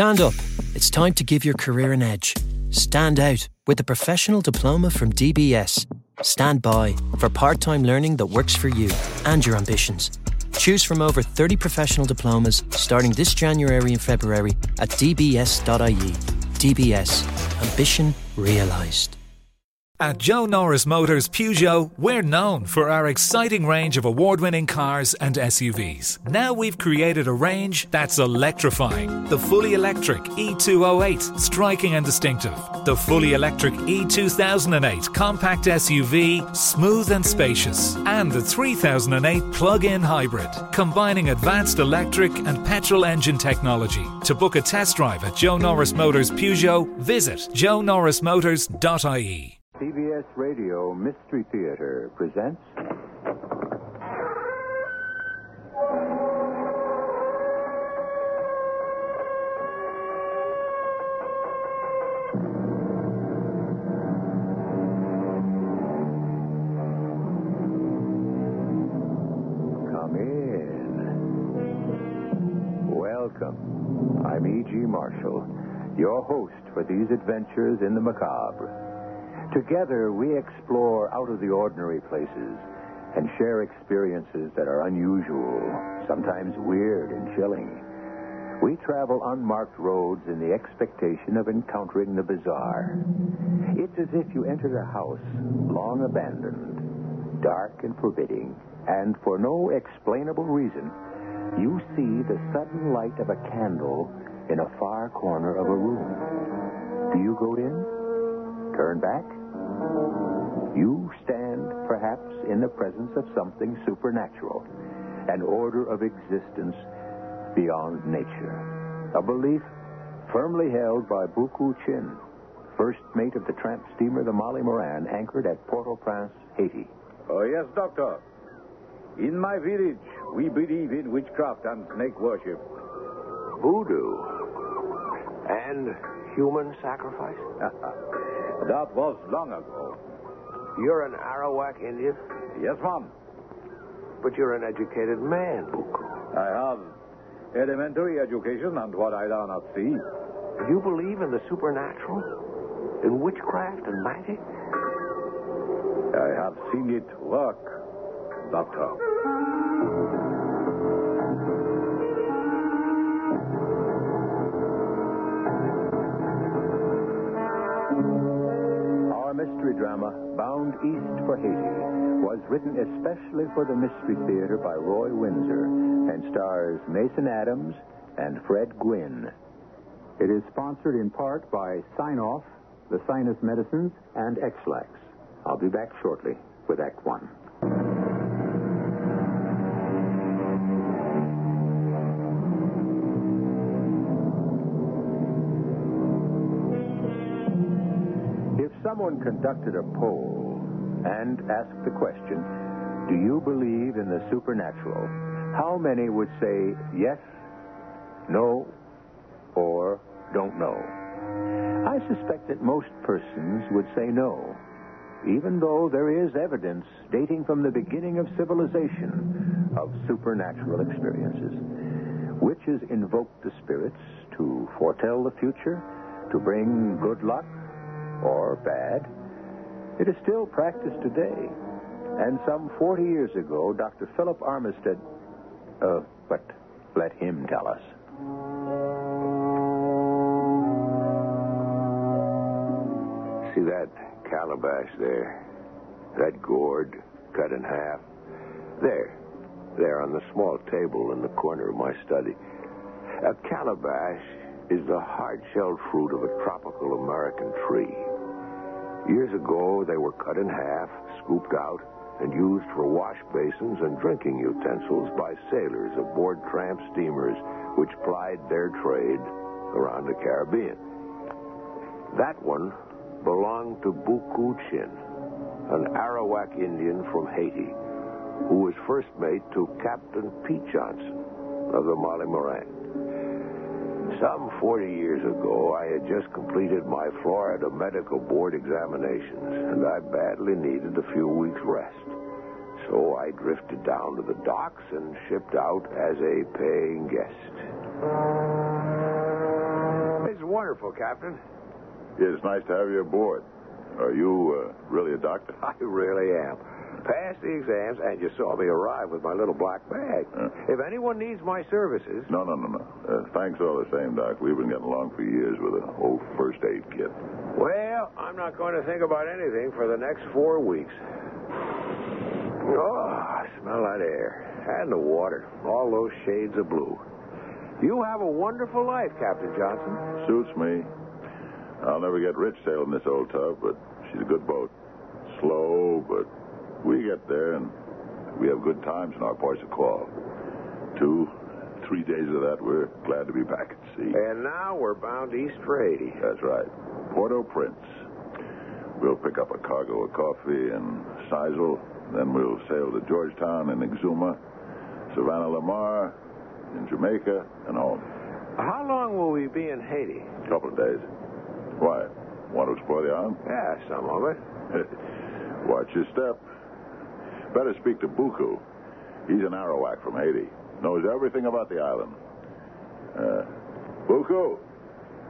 Stand up. It's time to give your career an edge. Stand out with a professional diploma from DBS. Stand by for part time learning that works for you and your ambitions. Choose from over 30 professional diplomas starting this January and February at dbs.ie. DBS Ambition Realised. At Joe Norris Motors Peugeot, we're known for our exciting range of award winning cars and SUVs. Now we've created a range that's electrifying. The fully electric E208, striking and distinctive. The fully electric E2008 compact SUV, smooth and spacious. And the 3008 plug in hybrid, combining advanced electric and petrol engine technology. To book a test drive at Joe Norris Motors Peugeot, visit joenorrismotors.ie. CBS Radio Mystery Theater presents. Come in. Welcome. I'm E.G. Marshall, your host for these adventures in the macabre. Together, we explore out of the ordinary places and share experiences that are unusual, sometimes weird and chilling. We travel unmarked roads in the expectation of encountering the bizarre. It's as if you entered a house long abandoned, dark and forbidding, and for no explainable reason, you see the sudden light of a candle in a far corner of a room. Do you go in? Turn back? You stand, perhaps, in the presence of something supernatural, an order of existence beyond nature. A belief firmly held by Buku Chin, first mate of the tramp steamer the Molly Moran, anchored at Port-au-Prince, Haiti. Oh, yes, Doctor. In my village, we believe in witchcraft and snake worship. Voodoo. And human sacrifice? that was long ago. You're an Arawak Indian, Yes, ma'am. but you're an educated man, Buku. I have elementary education and what I learned at sea. You believe in the supernatural? In witchcraft and magic? I have seen it work, Doctor. Mystery drama, Bound East for Haiti, was written especially for the Mystery Theater by Roy Windsor and stars Mason Adams and Fred Gwynne. It is sponsored in part by Sine-Off, the Sinus Medicines, and Ex-Lax. I'll be back shortly with Act One. Conducted a poll and asked the question, Do you believe in the supernatural? How many would say yes, no, or don't know? I suspect that most persons would say no, even though there is evidence dating from the beginning of civilization of supernatural experiences. Witches invoked the spirits to foretell the future, to bring good luck or bad. It is still practiced today. And some 40 years ago, Dr. Philip Armistead. Uh, but let him tell us. See that calabash there? That gourd cut in half? There. There on the small table in the corner of my study. A calabash is the hard-shelled fruit of a tropical American tree. Years ago, they were cut in half, scooped out, and used for wash basins and drinking utensils by sailors aboard tramp steamers which plied their trade around the Caribbean. That one belonged to Buku Chin, an Arawak Indian from Haiti, who was first mate to Captain Pete Johnson of the Molly Moran. Some 40 years ago, I had just completed my Florida Medical Board examinations, and I badly needed a few weeks' rest. So I drifted down to the docks and shipped out as a paying guest. It's wonderful, Captain. It's nice to have you aboard. Are you uh, really a doctor? I really am. Passed the exams, and you saw me arrive with my little black bag. Uh. If anyone needs my services, No, no, no, no. Uh, thanks all the same, Doc. We've been getting along for years with an old first aid kit. well, I'm not going to think about anything for the next four weeks. Oh, I smell that air and the water, all those shades of blue. You have a wonderful life, Captain Johnson. Suits me. I'll never get rich sailing this old tub, but she's a good boat. Slow, but we get there, and we have good times in our ports of call. Two, three days of that, we're glad to be back at sea. And now we're bound east for Haiti. That's right. Port-au-Prince. We'll pick up a cargo of coffee in Sizell, then we'll sail to Georgetown and Exuma, Savanna-la-Mar, in Jamaica, and home. How long will we be in Haiti? A couple of days. Why? Want to explore the island? Yeah, some of it. Watch your step. Better speak to Buku. He's an Arawak from Haiti. Knows everything about the island. Uh, Buku,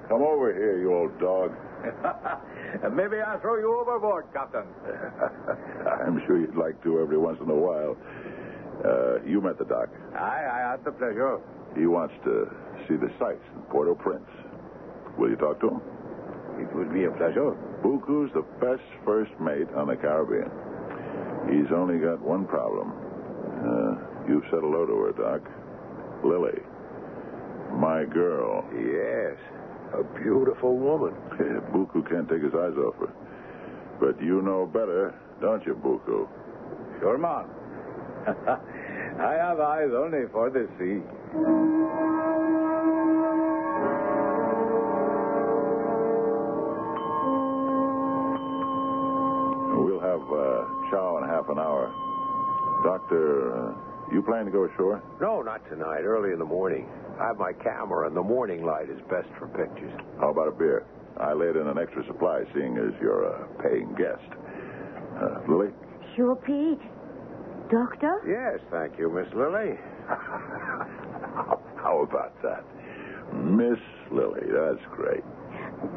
come over here, you old dog. Maybe I'll throw you overboard, Captain. I'm sure you'd like to every once in a while. Uh, you met the doc. I, I had the pleasure. He wants to see the sights in Port-au-Prince. Will you talk to him? It would be a pleasure. Buku's the best first mate on the Caribbean. He's only got one problem. Uh, you've said hello to her, Doc. Lily. My girl. Yes, a beautiful woman. Buku can't take his eyes off her. But you know better, don't you, Buku? Sure, man. I have eyes only for the sea. Have uh, chow in half an hour. Doctor, uh, you plan to go ashore? No, not tonight. Early in the morning. I have my camera, and the morning light is best for pictures. How about a beer? I laid in an extra supply, seeing as you're a paying guest. Uh, Lily? Sure, Pete. Doctor? Yes, thank you, Miss Lily. How about that? Miss Lily, that's great.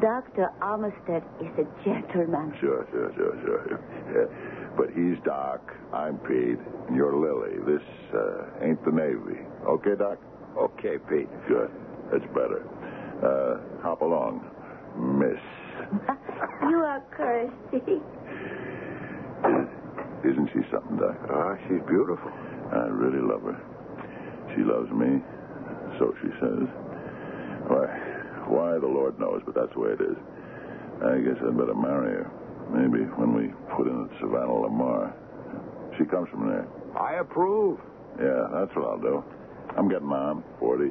Dr. Armistead is a gentleman. Sure, sure, sure, sure. Yeah. But he's Doc, I'm Pete, and you're Lily. This uh, ain't the Navy. Okay, Doc? Okay, Pete. Good. That's better. Uh, hop along, Miss. you are cursy. Isn't she something, Doc? Ah, she's beautiful. I really love her. She loves me, so she says. Why, why the Lord knows, but that's the way it is. I guess I'd better marry her. Maybe when we put in at Savanna-la-Mar. She comes from there. I approve. Yeah, that's what I'll do. I'm getting on, 40.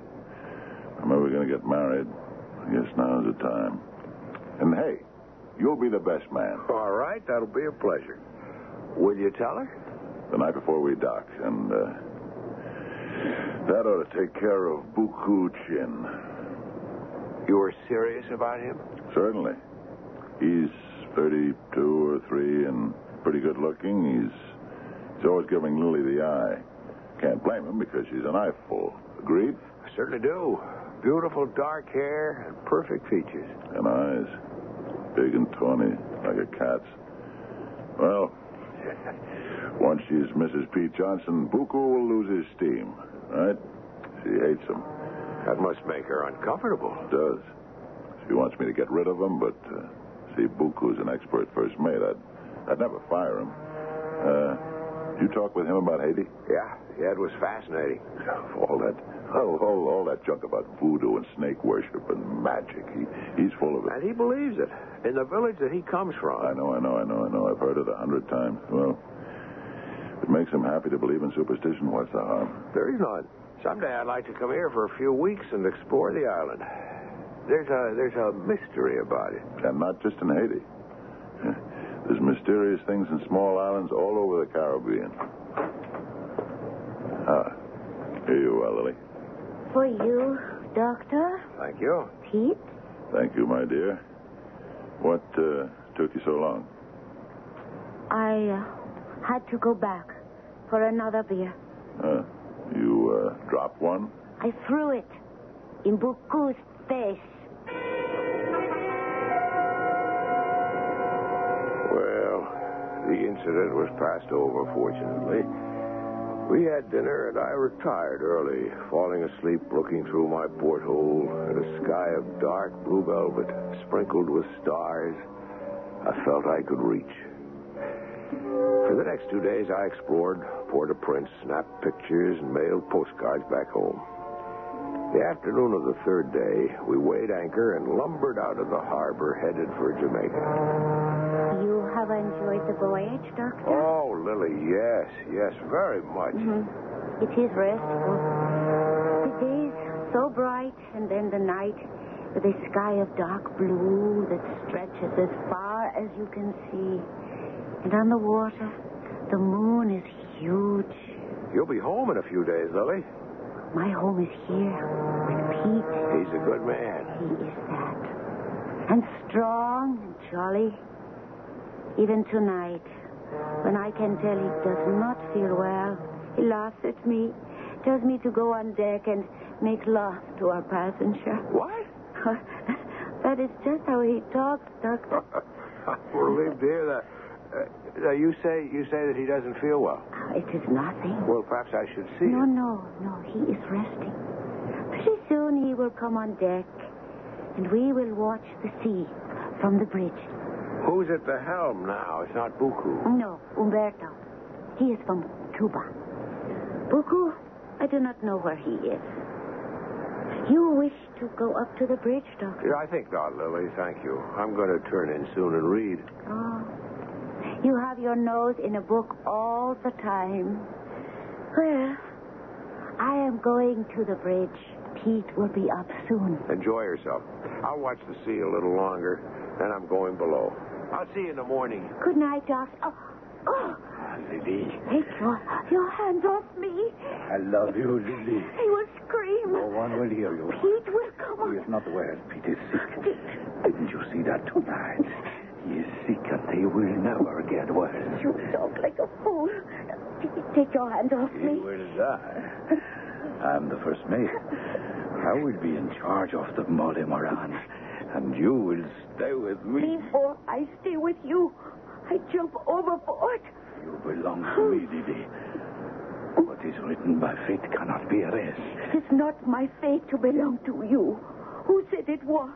I'm ever going to get married. I guess now's the time. And hey, you'll be the best man. All right, that'll be a pleasure. Will you tell her? The night before we dock, and uh, that ought to take care of Buku Chin. You are serious about him? Certainly. He's 32 or 3 and pretty good looking. He's, he's always giving Lily the eye. Can't blame him because she's an eyeful. Agreed? I certainly do. Beautiful dark hair and perfect features. And eyes. Big and tawny, like a cat's. Well, once she's Mrs. Pete Johnson, Buku will lose his steam, right? She hates him. That must make her uncomfortable. It does. She wants me to get rid of him, but uh, see, Buku's an expert first mate. I'd, I'd never fire him. Uh, you talk with him about Haiti? Yeah, yeah, it was fascinating. All that, all, all, all that junk about voodoo and snake worship and magic. He, he's full of it. And he believes it. In the village that he comes from. I know, I know, I know, I know. I've heard it a hundred times. Well, it makes him happy to believe in superstition. What's the harm? There is none. Someday I'd like to come here for a few weeks and explore the island. There's a there's a mystery about it. And not just in Haiti. There's mysterious things in small islands all over the Caribbean. Ah, here you are, Lily. For you, Doctor? Thank you. Pete? Thank you, my dear. What uh, took you so long? I uh, had to go back for another beer. Uh, you uh, dropped one? I threw it in Buku's face. Well, the incident was passed over, fortunately. We had dinner, and I retired early, falling asleep looking through my porthole at a sky of dark blue velvet sprinkled with stars I felt I could reach. For the next two days, I explored Port-au-Prince, snapped pictures, and mailed postcards back home. The afternoon of the third day, we weighed anchor and lumbered out of the harbor, headed for Jamaica. You have enjoyed the voyage, Doctor? Oh, Lily, yes, yes, very much. Mhm. It is restful. The days so bright, and then the night with a sky of dark blue that stretches as far as you can see. And on the water, the moon is huge. You'll be home in a few days, Lily. My home is here with Pete. He's a good man. He is that. And strong and jolly. Even tonight, when I can tell he does not feel well, he laughs at me, tells me to go on deck and make love to our passenger. What? that is just how he talks, Doctor. I'm relieved to hear that. Uh, you say you say that he doesn't feel well. It is nothing. Well, perhaps I should see No, him. no, no. He is resting. Pretty soon he will come on deck, and we will watch the sea from the bridge. Who's at the helm now? It's not Buku. No, Umberto. He is from Cuba. Buku, I do not know where he is. You wish to go up to the bridge, Doctor? Yeah, I think not, Lily. Thank you. I'm going to turn in soon and read. Oh. You have your nose in a book all the time. Well, I am going to the bridge. Pete will be up soon. Enjoy yourself. I'll watch the sea a little longer, then I'm going below. I'll see you in the morning. Good night, Doctor. Oh, oh. Ah, Lily, Take your, your hands off me. I love you, Lily. He will scream. No one will hear you. Pete will come He is not well. Pete is sick. Didn't you see that tonight? Is sick and he will never get well. You talk like a fool. Take your hand off me. will die. I'm the first mate. I will be in charge of the Molly Moran. And you will stay with me. Before I stay with you, I jump overboard. You belong to me, Didi. What is written by fate cannot be erased. It is not my fate to belong to you. Who said it was?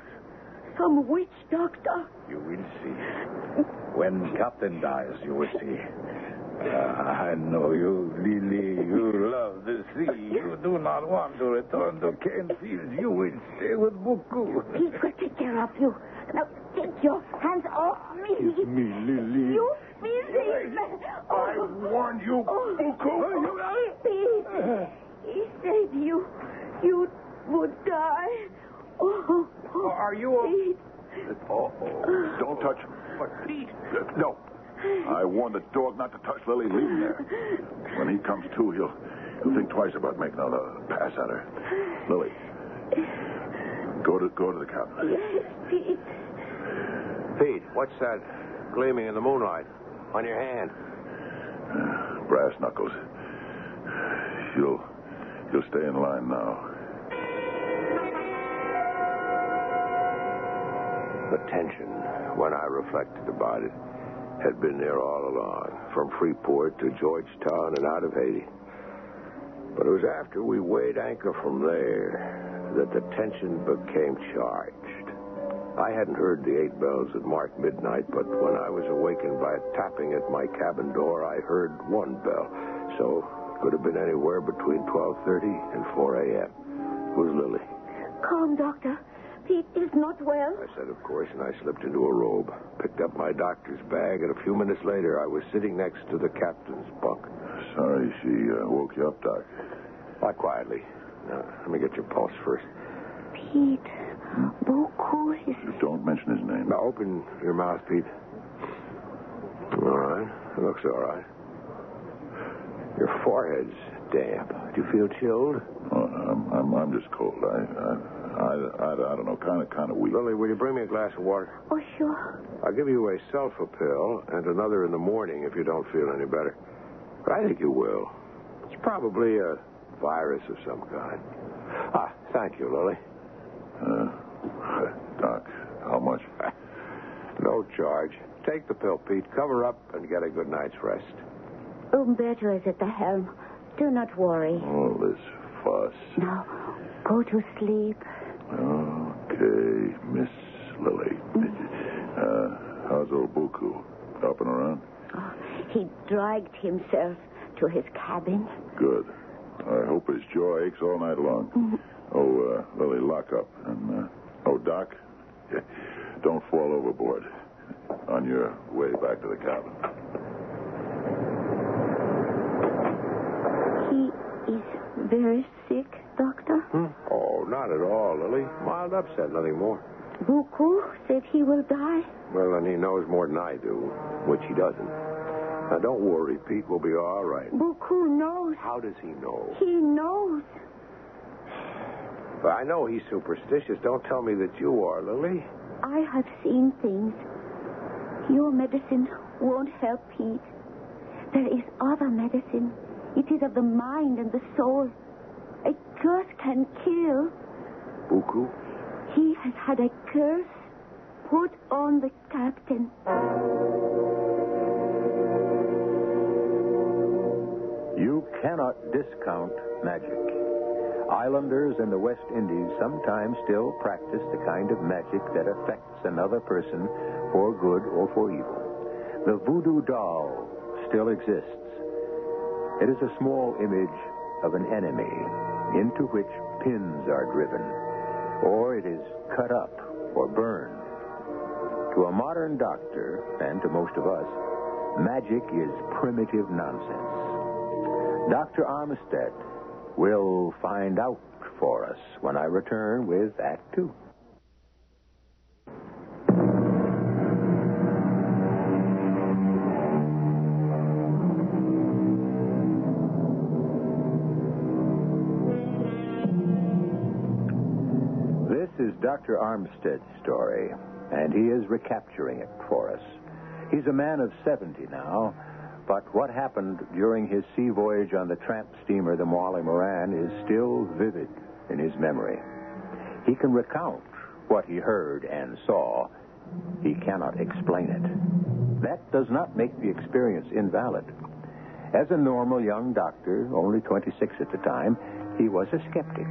Some witch doctor. You will see. When Captain dies, you will see. Ah, I know you, Lily. You love the sea. You do not want to return to Canefield. You will stay with Buku. Pete will take care of you. Now take your hands off me. Kiss me, Lily. You filthy man. I warned you, Oh, Pete. He said you, you would die. Oh, Oh, are you a- Pete. Oh, oh, don't touch him. But Pete, No. I warned the dog not to touch Lily. Leave him there. When he comes to, he'll, he'll think twice about making another pass at her. Lily, go to go to the cabin. Yes, Pete. Pete, what's that gleaming in the moonlight on your hand? Brass knuckles. You'll you'll stay in line now. The tension, when I reflected about it, had been there all along, from Freeport to Georgetown and out of Haiti. But it was after we weighed anchor from there that the tension became charged. I hadn't heard the eight bells that marked midnight, but when I was awakened by a tapping at my cabin door, I heard one bell. So it could have been anywhere between 12.30 and 4 a.m. Was Lily. Calm, Doctor. Pete is not well. I said, of course, and I slipped into a robe, picked up my doctor's bag, and a few minutes later, I was sitting next to the captain's bunk. Sorry she uh, woke you up, Doc. Lie quietly. Now, let me get your pulse first. Pete, Buku is. Don't mention his name. Now, open your mouth, Pete. All right. It looks all right. Your forehead's damp. Do you feel chilled? Oh, I'm, I'm I'm just cold. I I I, I, I don't know, kind of kind of weak. Lily, will you bring me a glass of water? Oh, sure. I'll give you a sulfa pill and another in the morning if you don't feel any better. But I think you will. It's probably a virus of some kind. Ah, thank you, Lily. Uh, Doc, how much? No no charge. Take the pill, Pete. Cover up and get a good night's rest. Umberto is at the helm. Do not worry. All this fuss. Now, go to sleep. Okay, Miss Lily. Uh, how's old Buku? Up and around? Oh, he dragged himself to his cabin. Good. I hope his jaw aches all night long. Oh, uh, Lily, lock up. And, uh, oh, Doc, don't fall overboard on your way back to the cabin. He is very sick, Doctor. Hmm? Oh, not at all, Lily. Mild upset, nothing more. Buku said he will die. Well, then he knows more than I do, which he doesn't. Now, don't worry, Pete. We'll be all right. Buku knows. How does he know? He knows. But I know he's superstitious. Don't tell me that you are, Lily. I have seen things. Your medicine won't help Pete. There is other medicine. It is of the mind and the soul. A curse can kill. Buku? He has had a curse put on the captain. You cannot discount magic. Islanders in the West Indies sometimes still practice the kind of magic that affects another person for good or for evil. The voodoo doll still exists. It is a small image of an enemy into which pins are driven, or it is cut up or burned. To a modern doctor, and to most of us, magic is primitive nonsense. Dr. Armistead will find out for us when I return with Act Two. Is Dr. Armistead's story, and he is recapturing it for us. He's a man of 70 now, but what happened during his sea voyage on the tramp steamer, the Molly Moran, is still vivid in his memory. He can recount what he heard and saw. He cannot explain it. That does not make the experience invalid. As a normal young doctor, only 26 at the time, he was a skeptic.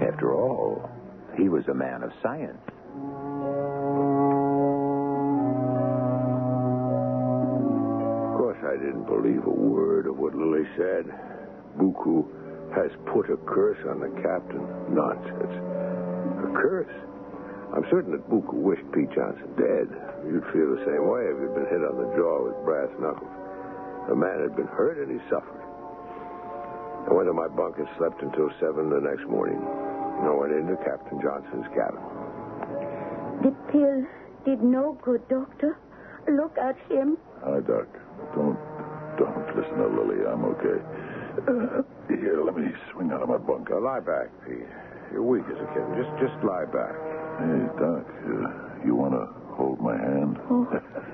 After all, he was a man of science. Of course, I didn't believe a word of what Lily said. Buku has put a curse on the captain. Nonsense. A curse? I'm certain that Buku wished Pete Johnson dead. You'd feel the same way if you'd been hit on the jaw with brass knuckles. The man had been hurt and he suffered. I went to my bunk and slept until seven the next morning. I went into Captain Johnson's cabin. The pill did no good, Doctor. Look at him. Hi, Doc. Don't, don't listen to Lily. I'm okay. Uh, here, let me swing out of my bunk. Now, lie back, Pete. You're weak as a kitten. Just, just lie back. Hey, Doc, uh, you want to hold my hand? Oh,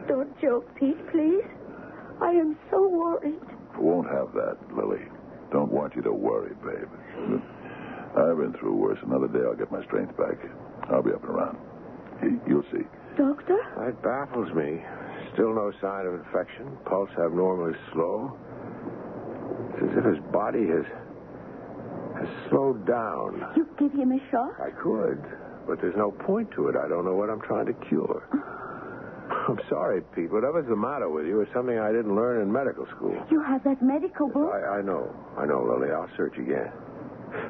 don't joke, Pete, please. I am so worried. Won't have that, Lily. Don't want you to worry, babe. I've been through worse. Another day I'll get my strength back. I'll be up and around. You- You'll see. Doctor? That baffles me. Still no sign of infection. Pulse abnormally slow. It's as if his body has has slowed down. You give him a shot? I could, but there's no point to it. I don't know what I'm trying to cure. I'm sorry, Pete. Whatever's the matter with you is something I didn't learn in medical school. You have that medical book? I, I know. I know, Lily. I'll search again.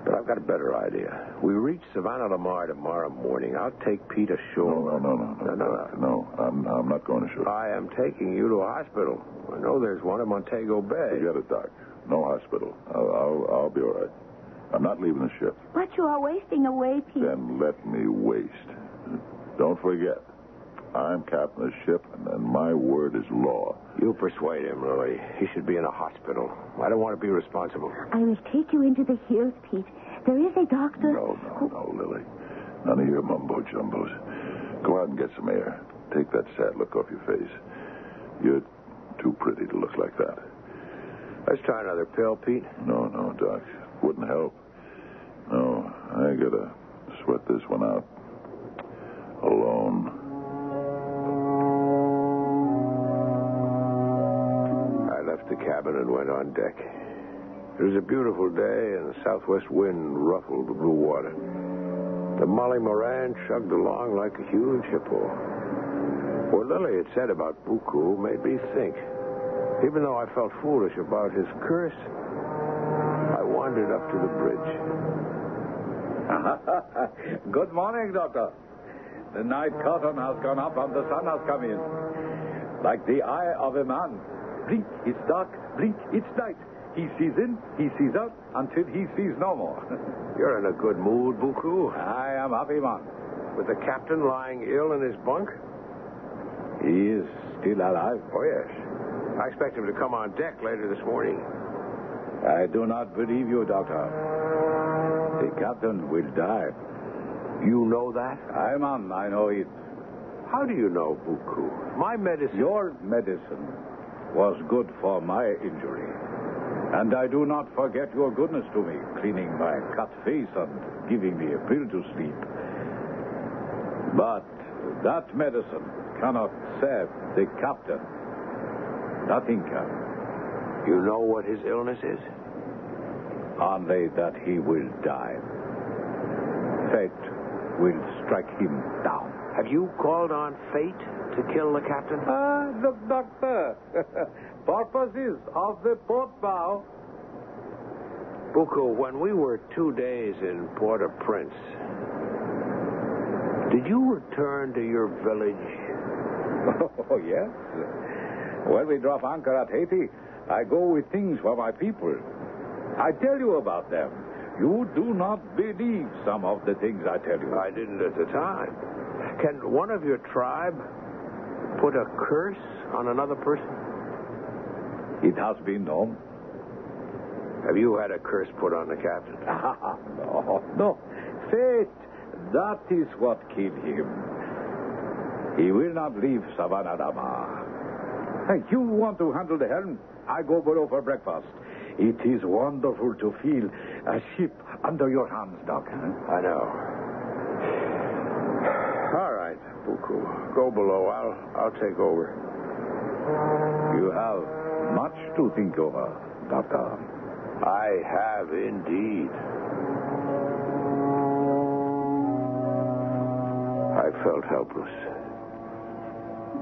But I've got a better idea. We reach Savanna-la-Mar tomorrow morning. I'll take Pete ashore. No, no, no, no, no. no, Doc, no. I'm, I'm not going ashore. I am taking you to a hospital. I know there's one at Montego Bay. Forget it, Doc. No hospital. I'll, I'll, I'll be all right. I'm not leaving the ship. But you are wasting away, Pete. Then let me waste. Don't forget, I'm captain of the ship, and, and my word is law. You persuade him, Lily. He should be in a hospital. I don't want to be responsible. I will take you into the hills, Pete. There is a doctor. No, no, no, Lily. None of your mumbo jumbos. Go out and get some air. Take that sad look off your face. You're too pretty to look like that. Let's try another pill, Pete. No, no, Doc. Wouldn't help. No, I gotta sweat this one out alone. Cabin and went on deck. It was a beautiful day, and the southwest wind ruffled the blue water. The Molly Moran chugged along like a huge hippo. What Lily had said about Buku made me think. Even though I felt foolish about his curse, I wandered up to the bridge. Good morning, Doctor. The night curtain has gone up and the sun has come in. Like the eye of a man. Blink, it's dark. Blink, it's night. He sees in, he sees out, until he sees no more. You're in a good mood, Buku. I am happy man. With the captain lying ill in his bunk? He is still alive. Oh, yes. I expect him to come on deck later this morning. I do not believe you, Doctor. The captain will die. You know that? I, man, I know it. How do you know, Buku? My medicine. Your medicine was good for my injury. And I do not forget your goodness to me, cleaning my cut face and giving me a pill to sleep. But that medicine cannot save the captain. Nothing can. You know what his illness is? Only that he will die. Fate will strike him down. Have you called on fate to kill the captain? Ah, the doctor. Purposes of the port bow. Buku, when we were two days in Port-au-Prince, did you return to your village? Oh, yes. When we drop anchor at Haiti, I go with things for my people. I tell you about them. You do not believe some of the things I tell you. I didn't at the time. Can one of your tribe put a curse on another person? It has been known. Have you had a curse put on the captain? no, no. Fate, that is what killed him. He will not leave Savannah Dama. Hey, you want to handle the helm? I go below for breakfast. It is wonderful to feel a ship under your hands, Doc. I know. Buku. Go below. I'll I'll take over. You have much to think over, Doctor. I have indeed. I felt helpless.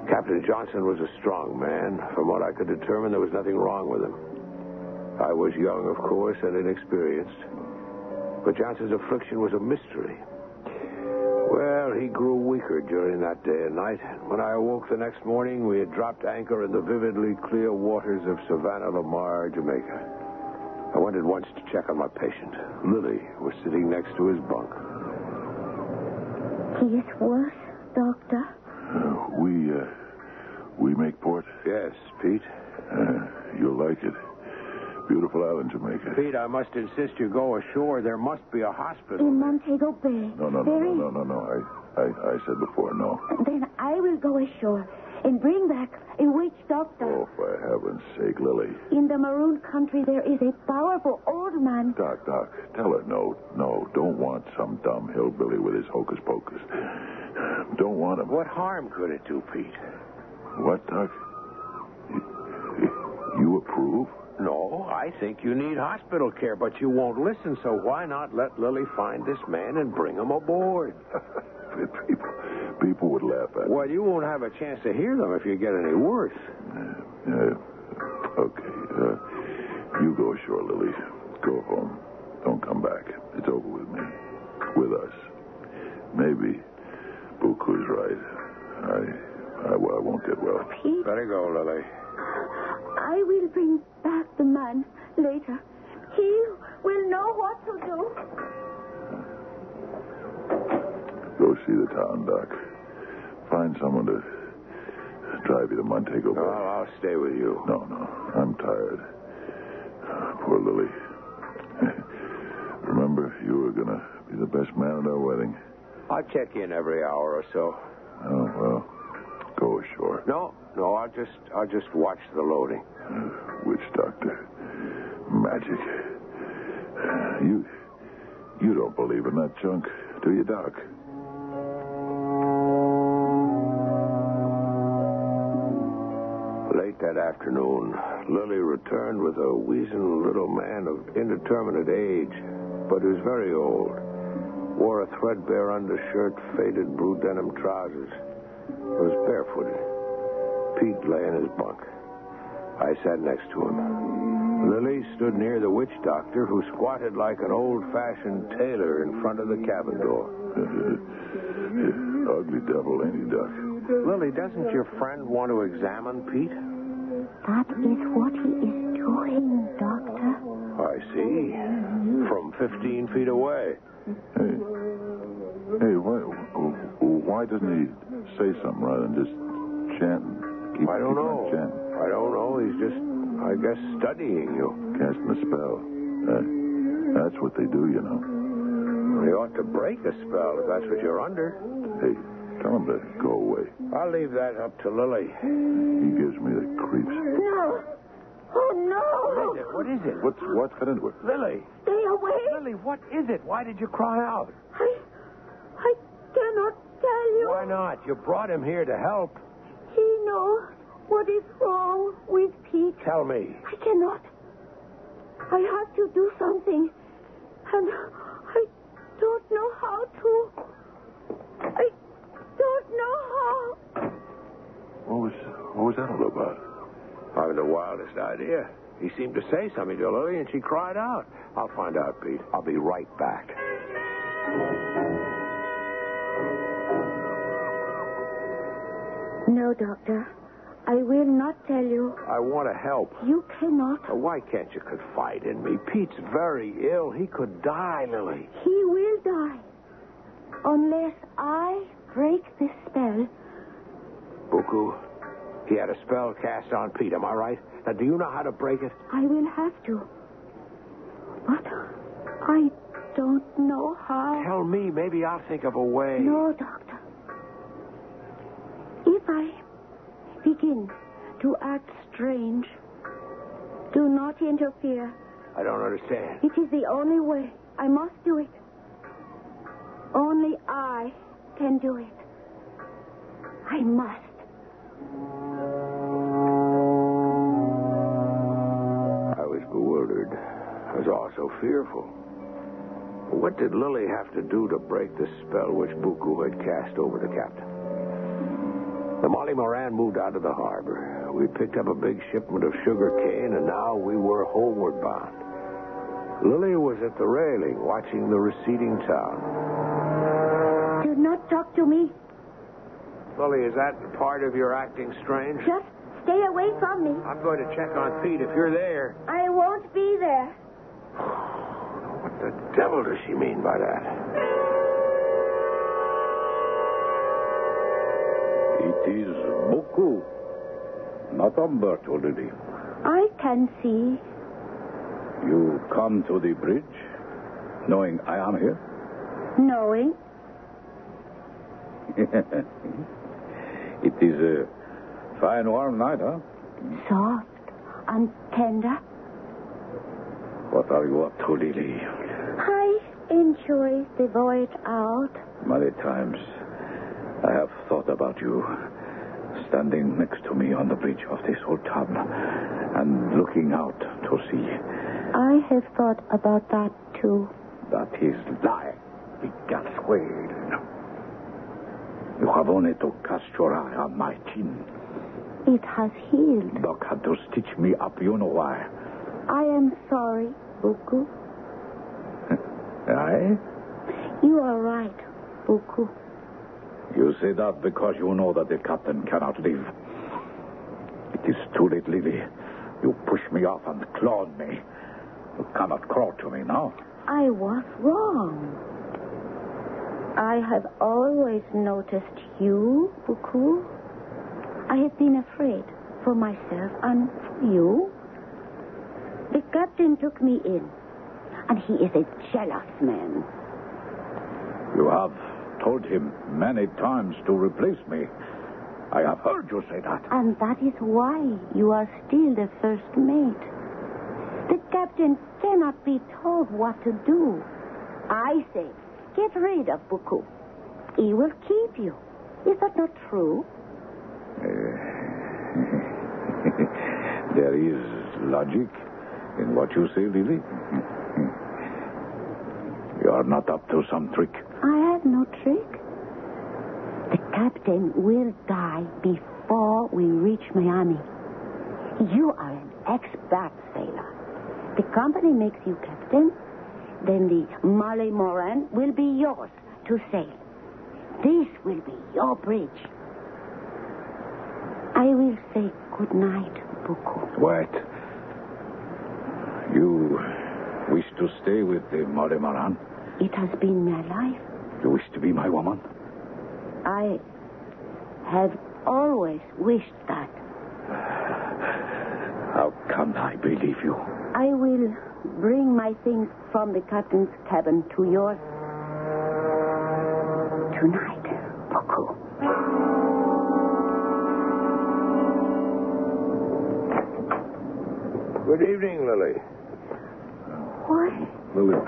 Captain Johnson was a strong man. From what I could determine, there was nothing wrong with him. I was young, of course, and inexperienced. But Johnson's affliction was a mystery. Well, he grew weaker during that day and night. When I awoke the next morning, we had dropped anchor in the vividly clear waters of Savanna-la-Mar, Jamaica. I went at once to check on my patient. Lily was sitting next to his bunk. He is worse, Doctor. Uh, we, uh, we make port. Yes, Pete. Uh, you'll like it. Beautiful island, Jamaica. Pete, I must insist you go ashore. There must be a hospital. In Montego Bay. No, no, no, Very... no, no, no, no. I, I, I said before, no. Then I will go ashore and bring back a witch doctor. Oh, for heaven's sake, Lily. In the maroon country, there is a powerful old man. Doc, Doc, tell her no, no. Don't want some dumb hillbilly with his hocus pocus. Don't want him. What harm could it do, Pete? What, Doc? You, you approve? No, I think you need hospital care, but you won't listen, so why not let Lily find this man and bring him aboard? people, people would laugh at me. Well, you won't have a chance to hear them if you get any worse. Uh, okay. Uh, you go ashore, Lily. Go home. Don't come back. It's over with me. With us. Maybe Buku's right. I, I, I won't get well. Pete, Let her go, Lily. I will bring back the man later. He will know what to do. Go see the town, Doc. Find someone to drive you to Montego Bay. No, I'll stay with you. No, no. I'm tired. Poor Lily. Remember, you were going to be the best man at our wedding. I'll check in every hour or so. Oh, well. Oh, Go ashore. No, no, I'll just I'll just watch the loading. Witch doctor. Magic. You you don't believe in that junk, do you, Doc? Late that afternoon, Lily returned with a weazened little man of indeterminate age, but was very old. Wore a threadbare undershirt, faded blue denim trousers. Was barefooted. Pete lay in his bunk. I sat next to him. Lily stood near the witch doctor, who squatted like an old-fashioned tailor in front of the cabin door. Ugly devil, ain't he, Doc? Lily, doesn't your friend want to examine Pete? That is what he is doing, Doctor. I see. From 15 feet away. Hey, hey, why, why doesn't he say something rather than just chanting? Keep, I don't know. chanting? I don't know. He's just, I guess, studying you. Casting a spell. Uh, that's what they do, you know. He ought to break a spell if that's what you're under. Hey, tell him to go away. I'll leave that up to Lily. He gives me the creeps. No. Oh, no. What is it? What's what's got into it? Lily. Stay away. Lily, what is it? Why did you cry out? I, I cannot tell you. Why not? You brought him here to help. He knows what is wrong with Pete. Tell me. I cannot. I have to do something. And I don't know how to. I don't know how. What was what was that all about? I have the wildest idea. He seemed to say something to Lily, and she cried out. I'll find out, Pete. I'll be right back. No, Doctor. I will not tell you. I want to help. You cannot. Why can't you confide in me? Pete's very ill. He could die, Lily. He will die. Unless I break this spell. Buku, he had a spell cast on Pete, am I right? Now, do you know how to break it? I will have to. But I don't know how. Tell me. Maybe I'll think of a way. No, Doctor. I begin to act strange, do not interfere. I don't understand. It is the only way. I must do it. Only I can do it. I must. I was bewildered. I was also fearful. What did Lily have to do to break the spell which Buku had cast over the captain? The Molly Moran moved out of the harbor. We picked up a big shipment of sugar cane, and now we were homeward bound. Lily was at the railing watching the receding town. Do not talk to me. Lily, is that part of your acting strange? Just stay away from me. I'm going to check on Pete if you're there. I won't be there. What the devil does she mean by that? Is Buku, not Umberto Lily. I can see. You come to the bridge, knowing I am here? Knowing. it is a fine warm night, huh? Soft and tender. What are you up to, Lily? I enjoy the voyage out. Many times I have thought about you standing next to me on the bridge of this old town and looking out to sea. I have thought about that too. That is lie. It swayed. You have only to cast your eye on my chin. It has healed. Doc had to stitch me up, you know why. I am sorry, Buku. Aye? You are right, Buku. You say that because you know that the captain cannot live. It is too late, Lily. You pushed me off and clawed me. You cannot crawl to me now. I was wrong. I have always noticed you, Buku. I have been afraid for myself and for you. The captain took me in, and he is a jealous man. You have told him many times to replace me. I have heard you say that. And that is why you are still the first mate. The captain cannot be told what to do. I say, get rid of Buku. He will keep you. Is that not true? Eh, there is logic in what you say, Lily. You are not up to some trick. No trick. The captain will die before we reach Miami. You are an expert sailor. The company makes you captain, then the Molly Moran will be yours to sail. This will be your bridge. I will say good night, Buku. What? You wish to stay with the Molly Moran? It has been my life. You wish to be my woman? I have always wished that. How can I believe you? I will bring my things from the captain's cabin to yours tonight, Buku. Good evening, Lily. What? Lily.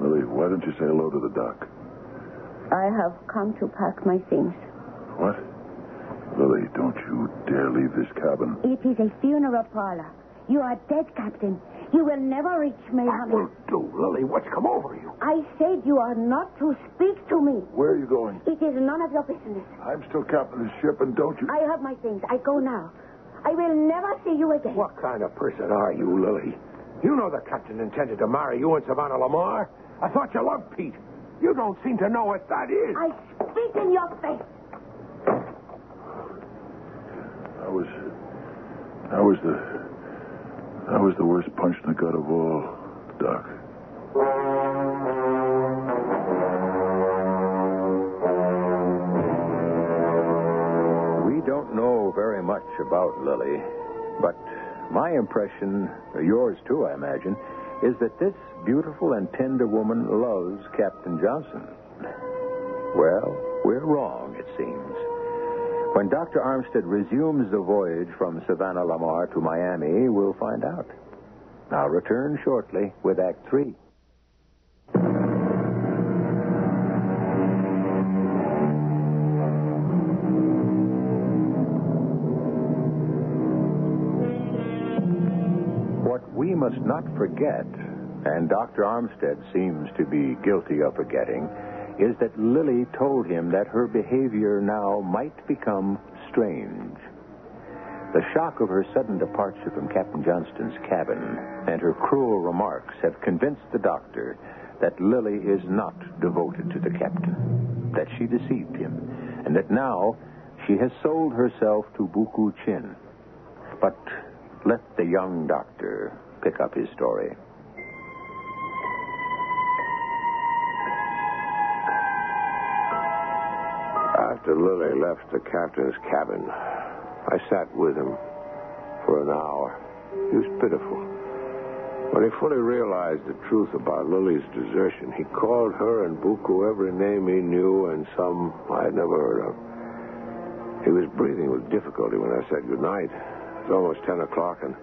Lily, why don't you say hello to the doc? I have come to pack my things. What? Lily, don't you dare leave this cabin. It is a funeral parlor. You are dead, Captain. You will never reach Miami. What will do, Lily. What's come over you? I said you are not to speak to me. Where are you going? It is none of your business. I'm still captain of the ship, and don't you... I have my things. I go now. I will never see you again. What kind of person are you, Lily? You know the captain intended to marry you and Savanna-la-Mar. I thought you loved Pete. You don't seem to know what that is. I speak in your face. That was... That was the... That was the worst punch in the gut of all, Doc. We don't know very much about Lily, but my impression, yours too, I imagine, is that this beautiful and tender woman loves Captain Johnson. Well, we're wrong, it seems. When Dr. Armistead resumes the voyage from Savanna-la-Mar to Miami, we'll find out. I'll return shortly with Act Three. What we must not forget, and Dr. Armistead seems to be guilty of forgetting, is that Lily told him that her behavior now might become strange. The shock of her sudden departure from Captain Johnston's cabin and her cruel remarks have convinced the doctor that Lily is not devoted to the captain, that she deceived him, and that now she has sold herself to Buku Chin. But let the young doctor pick up his story. After Lily left the captain's cabin, I sat with him for an hour. He was pitiful. When he fully realized the truth about Lily's desertion, he called her and Buku every name he knew and some I had never heard of. He was breathing with difficulty when I said goodnight. It was almost 10 o'clock, and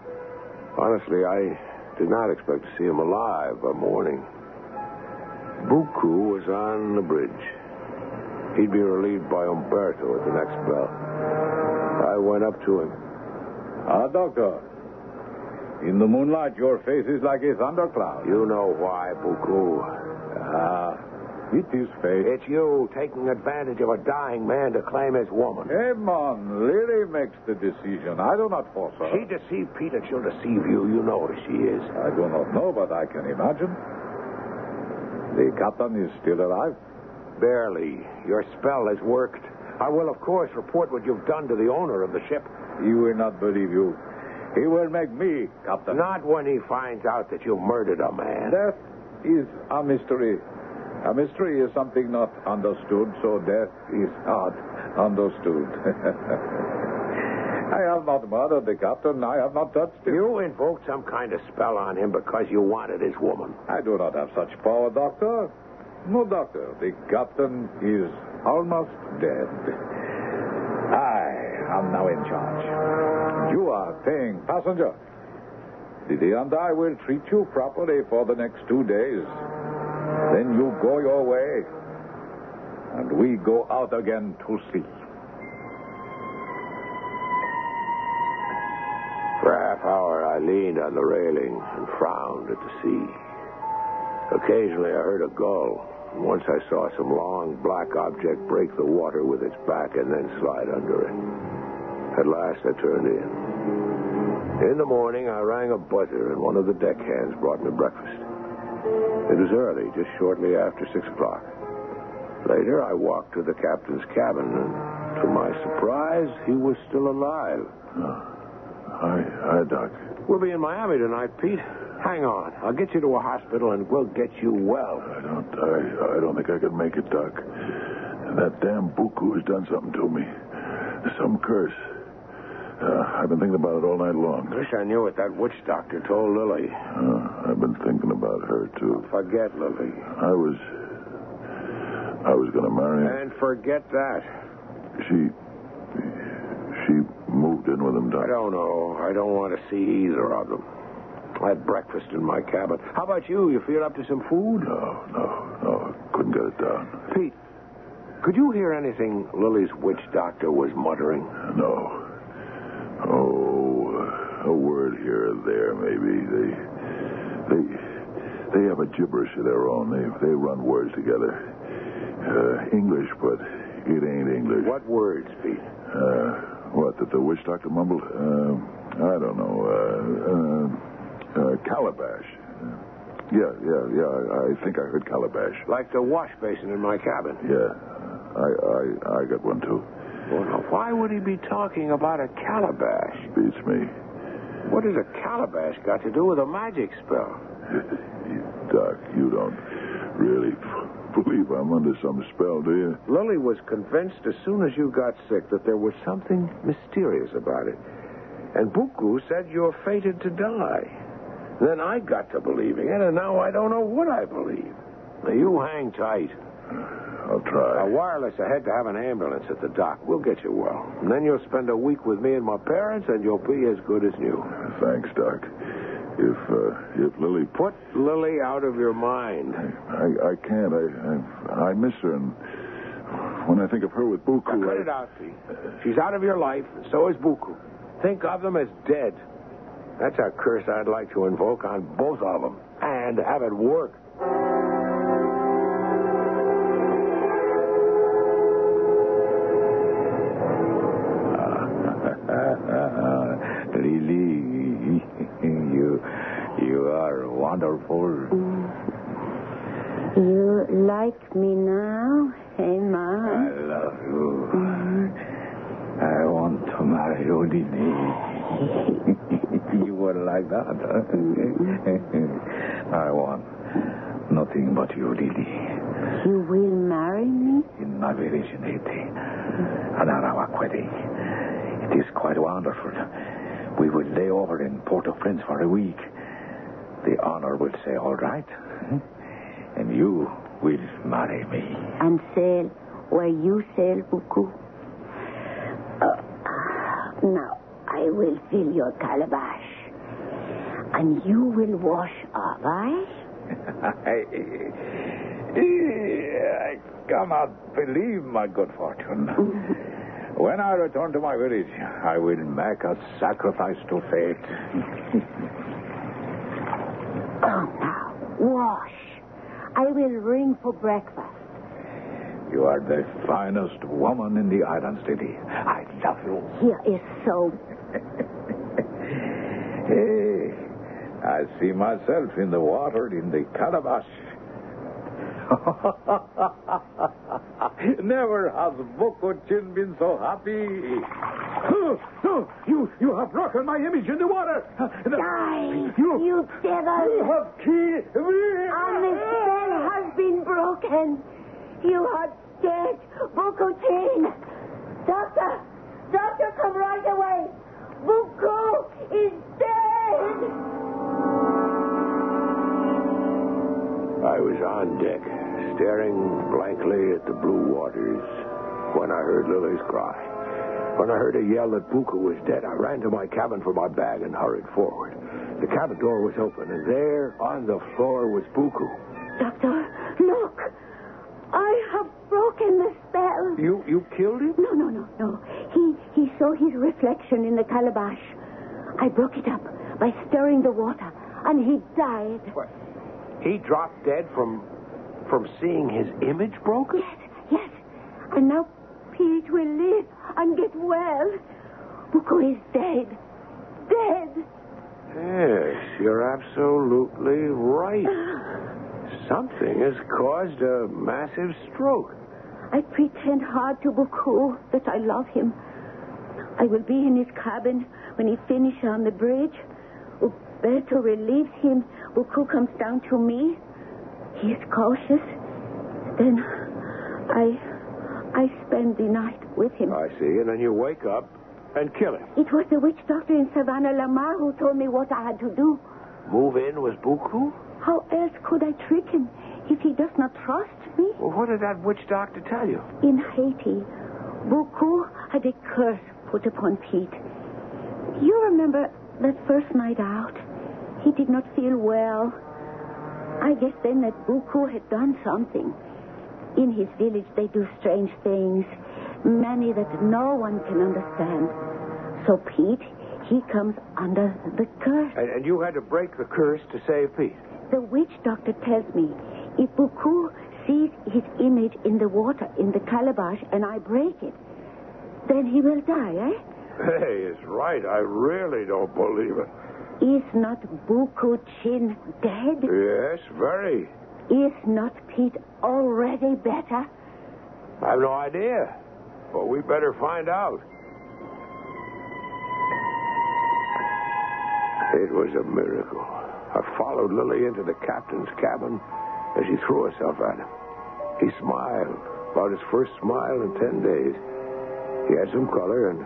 honestly, I did not expect to see him alive by morning. Buku was on the bridge. He'd be relieved by Umberto at the next bell. I went up to him. Ah, Doctor. In the moonlight, your face is like a thundercloud. You know why, Buku. Ah, it is fate. It's you taking advantage of a dying man to claim his woman. Man, Lily makes the decision. I do not force her. She deceived Peter. she'll deceive you. You know who she is. I do not know, but I can imagine. The captain is still alive. Barely. Your spell has worked. I will, of course, report what you've done to the owner of the ship. He will not believe you. He will make me captain. Not when he finds out that you murdered a man. Death is a mystery. A mystery is something not understood, so death is not understood. I have not murdered the captain. I have not touched him. You invoked some kind of spell on him because you wanted his woman. I do not have such power, Doctor. No, Doctor. The captain is almost dead. I am now in charge. You are paying passenger. Didi and I will treat you properly for the next two days. Then you go your way, and we go out again to sea. Perhaps half hour, I leaned on the railing and frowned at the sea. Occasionally, I heard a gull. Once I saw some long black object break the water with its back and then slide under it. At last, I turned in. In the morning, I rang a buzzer, and one of the deckhands brought me breakfast. It was early, just shortly after six o'clock. Later, I walked to the captain's cabin, and to my surprise, he was still alive. Oh, hi, hi, Doc. We'll be in Miami tonight, Pete. Hang on. I'll get you to a hospital, and we'll get you well. I don't, I, I don't think I can make it, Doc. That damn Buku has done something to me. Some curse. Uh, I've been thinking about it all night long. Wish I knew what that witch doctor told Lily. Uh, I've been thinking about her, too. Forget Lily. I was. I was going to marry her. And forget that. She. She moved in with him, Doc. I don't know. I don't want to see either of them. I had breakfast in my cabin. How about you? You feel up to some food? No, no, no. Couldn't get it down. Pete, could you hear anything Lily's witch doctor was muttering? No. Oh, a word here or there, maybe. They. They. They have a gibberish of their own. They, they run words together. Uh, English, but it ain't English. What words, Pete? Uh, what, that the witch doctor mumbled? Uh, I don't know. Uh, calabash. Yeah, yeah, yeah. I, I think I heard calabash. Like the wash basin in my cabin. Yeah. I, I, I got one too. Well, now, why would he be talking about a calabash? Beats me. What has a calabash got to do with a magic spell? Doc, you don't really believe I'm under some spell, do you? Lily was convinced as soon as you got sick that there was something mysterious about it. And Buku said you're fated to die. Then I got to believing it, and now I don't know what I believe. Now, you hang tight. I'll try. A wireless ahead to have an ambulance at the dock. We'll get you well. And then you'll spend a week with me and my parents, and you'll be as good as new. Thanks, Doc. If uh, if Lily Put Lily out of your mind. I, I can't. I, I I miss her, and when I think of her with Buku, Now, cut I- it out, Pete. She's out of your life, and so is Buku. Think of them as dead. That's a curse I'd like to invoke on both of them, and have it work. Lily, you, you are wonderful. You like me now, eh, I love you. I want to marry you, Lily. you would like that? I want nothing but you, Lily. You will marry me? in my village in Haiti, an Arawak wedding. It is quite wonderful. We will lay over in Port-au-Prince for a week. The honor will say, all right, and you will marry me. And sail where you sail, Buku? Uh, now, I will fill your calabash. And you will wash off? I, I cannot believe my good fortune. When I return to my village, I will make a sacrifice to fate. Oh, now, wash. I will ring for breakfast. You are the finest woman in the islands, Lily. I love you. Here is so. Hey, I see myself in the water in the calabash. Never has Buku Chin been so happy. No, no, you, you have broken my image in the water. Die, You, you devil! you have killed me. And the spell has been broken. You are dead, Buku Chin. Doctor, doctor, come right away. Buku is dead. I was on deck, staring blankly at the blue waters, when I heard Lily's cry. When I heard a yell that Buku was dead, I ran to my cabin for my bag and hurried forward. The cabin door was open, and there on the floor was Buku. Doctor, look. I have broken the spell. You you killed him? No, no, no, no. He he saw his reflection in the calabash. I broke it up by stirring the water, and he died. What? He dropped dead from from seeing his image broken? Yes, yes. And now Pete will live and get well. Buku is dead. Dead. Yes, you're absolutely right. Something has caused a massive stroke. I pretend hard to Buku that I love him. I will be in his cabin when he finishes on the bridge. Umberto relieves him. Buku comes down to me. He is cautious. Then I I spend the night with him. I see, and then you wake up and kill him. It was the witch doctor in Savanna-la-Mar who told me what I had to do. Move in was Buku? How else could I trick him if he does not trust me? Well, what did that witch doctor tell you? In Haiti, Buku had a curse put upon Pete. You remember that first night out? He did not feel well. I guess then that Buku had done something. In his village, they do strange things, many that no one can understand. So Pete, he comes under the curse. And, and you had to break the curse to save Pete. The witch doctor tells me if Buku sees his image in the water in the calabash and I break it, then he will die, eh? Hey, it's right. I really don't believe it. Is not Buku Chin dead? Yes, very. Is not Pete already better? I have no idea. But we better find out. It was a miracle. I followed Lily into the captain's cabin as she threw herself at him. He smiled, about his first smile in ten days. He had some color, and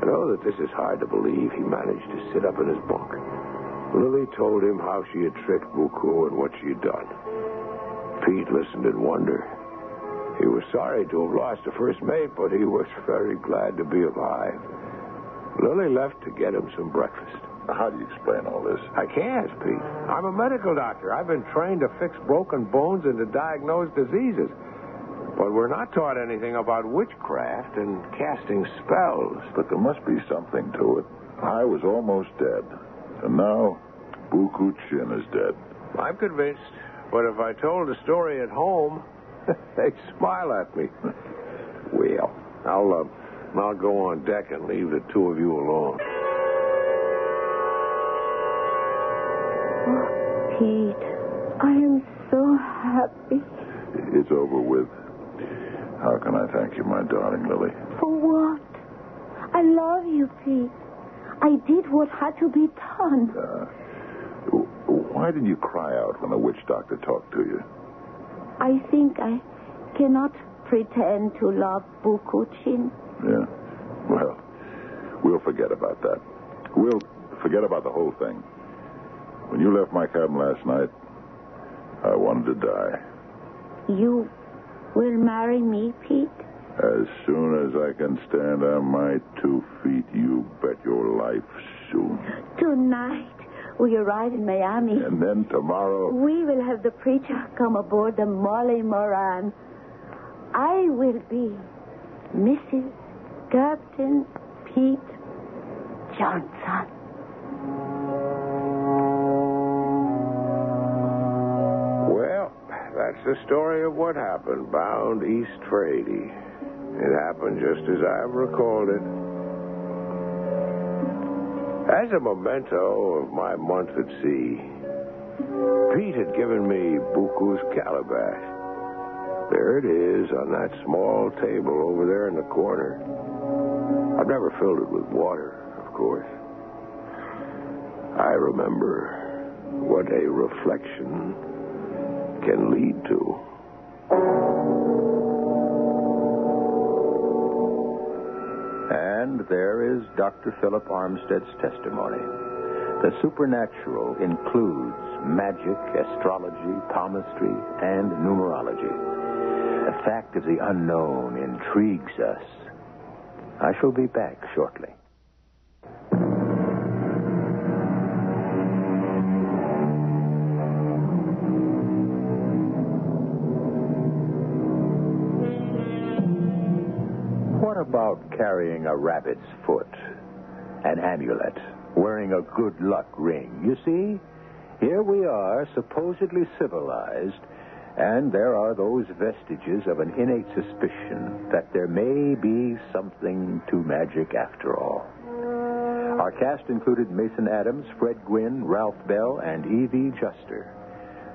I know that this is hard to believe. He managed to sit up in his bunk. Lily told him how she had tricked Buku and what she had done. Pete listened in wonder. He was sorry to have lost the first mate, but he was very glad to be alive. Lily left to get him some breakfast. How do you explain all this? I can't, Pete. I'm a medical doctor. I've been trained to fix broken bones and to diagnose diseases. But we're not taught anything about witchcraft and casting spells. But there must be something to it. I was almost dead. And now, Buku Chin is dead. I'm convinced. But if I told the story at home, they'd smile at me. well, I'll, uh, I'll go on deck and leave the two of you alone. Pete, I am so happy. It's over with. How can I thank you, my darling Lily? For what? I love you, Pete. I did what had to be done. Uh, why did you cry out when the witch doctor talked to you? I think I cannot pretend to love Buku Chin. Yeah. Well, we'll forget about that. We'll forget about the whole thing. When you left my cabin last night, I wanted to die. You will marry me, Pete? As soon as I can stand on my two feet, you bet your life soon. Tonight, we arrive in Miami. And then tomorrow. We will have the preacher come aboard the Molly Moran. I will be Mrs. Captain Pete Johnson. That's the story of what happened bound east for Haiti. It happened just as I've recalled it. As a memento of my month at sea, Pete had given me Buku's calabash. There it is on that small table over there in the corner. I've never filled it with water, of course. I remember what a reflection can lead to. And there is Dr. Philip Armistead's testimony. The supernatural includes magic, astrology, palmistry, and numerology. The fact of the unknown intrigues us. I shall be back shortly. About carrying a rabbit's foot? An amulet? wearing a good luck ring. You see, here we are, supposedly civilized, and there are those vestiges of an innate suspicion that there may be something to magic after all. Our cast included Mason Adams, Fred Gwynne, Ralph Bell, and Evie Juster.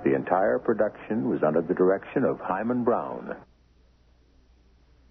The entire production was under the direction of Himan Brown.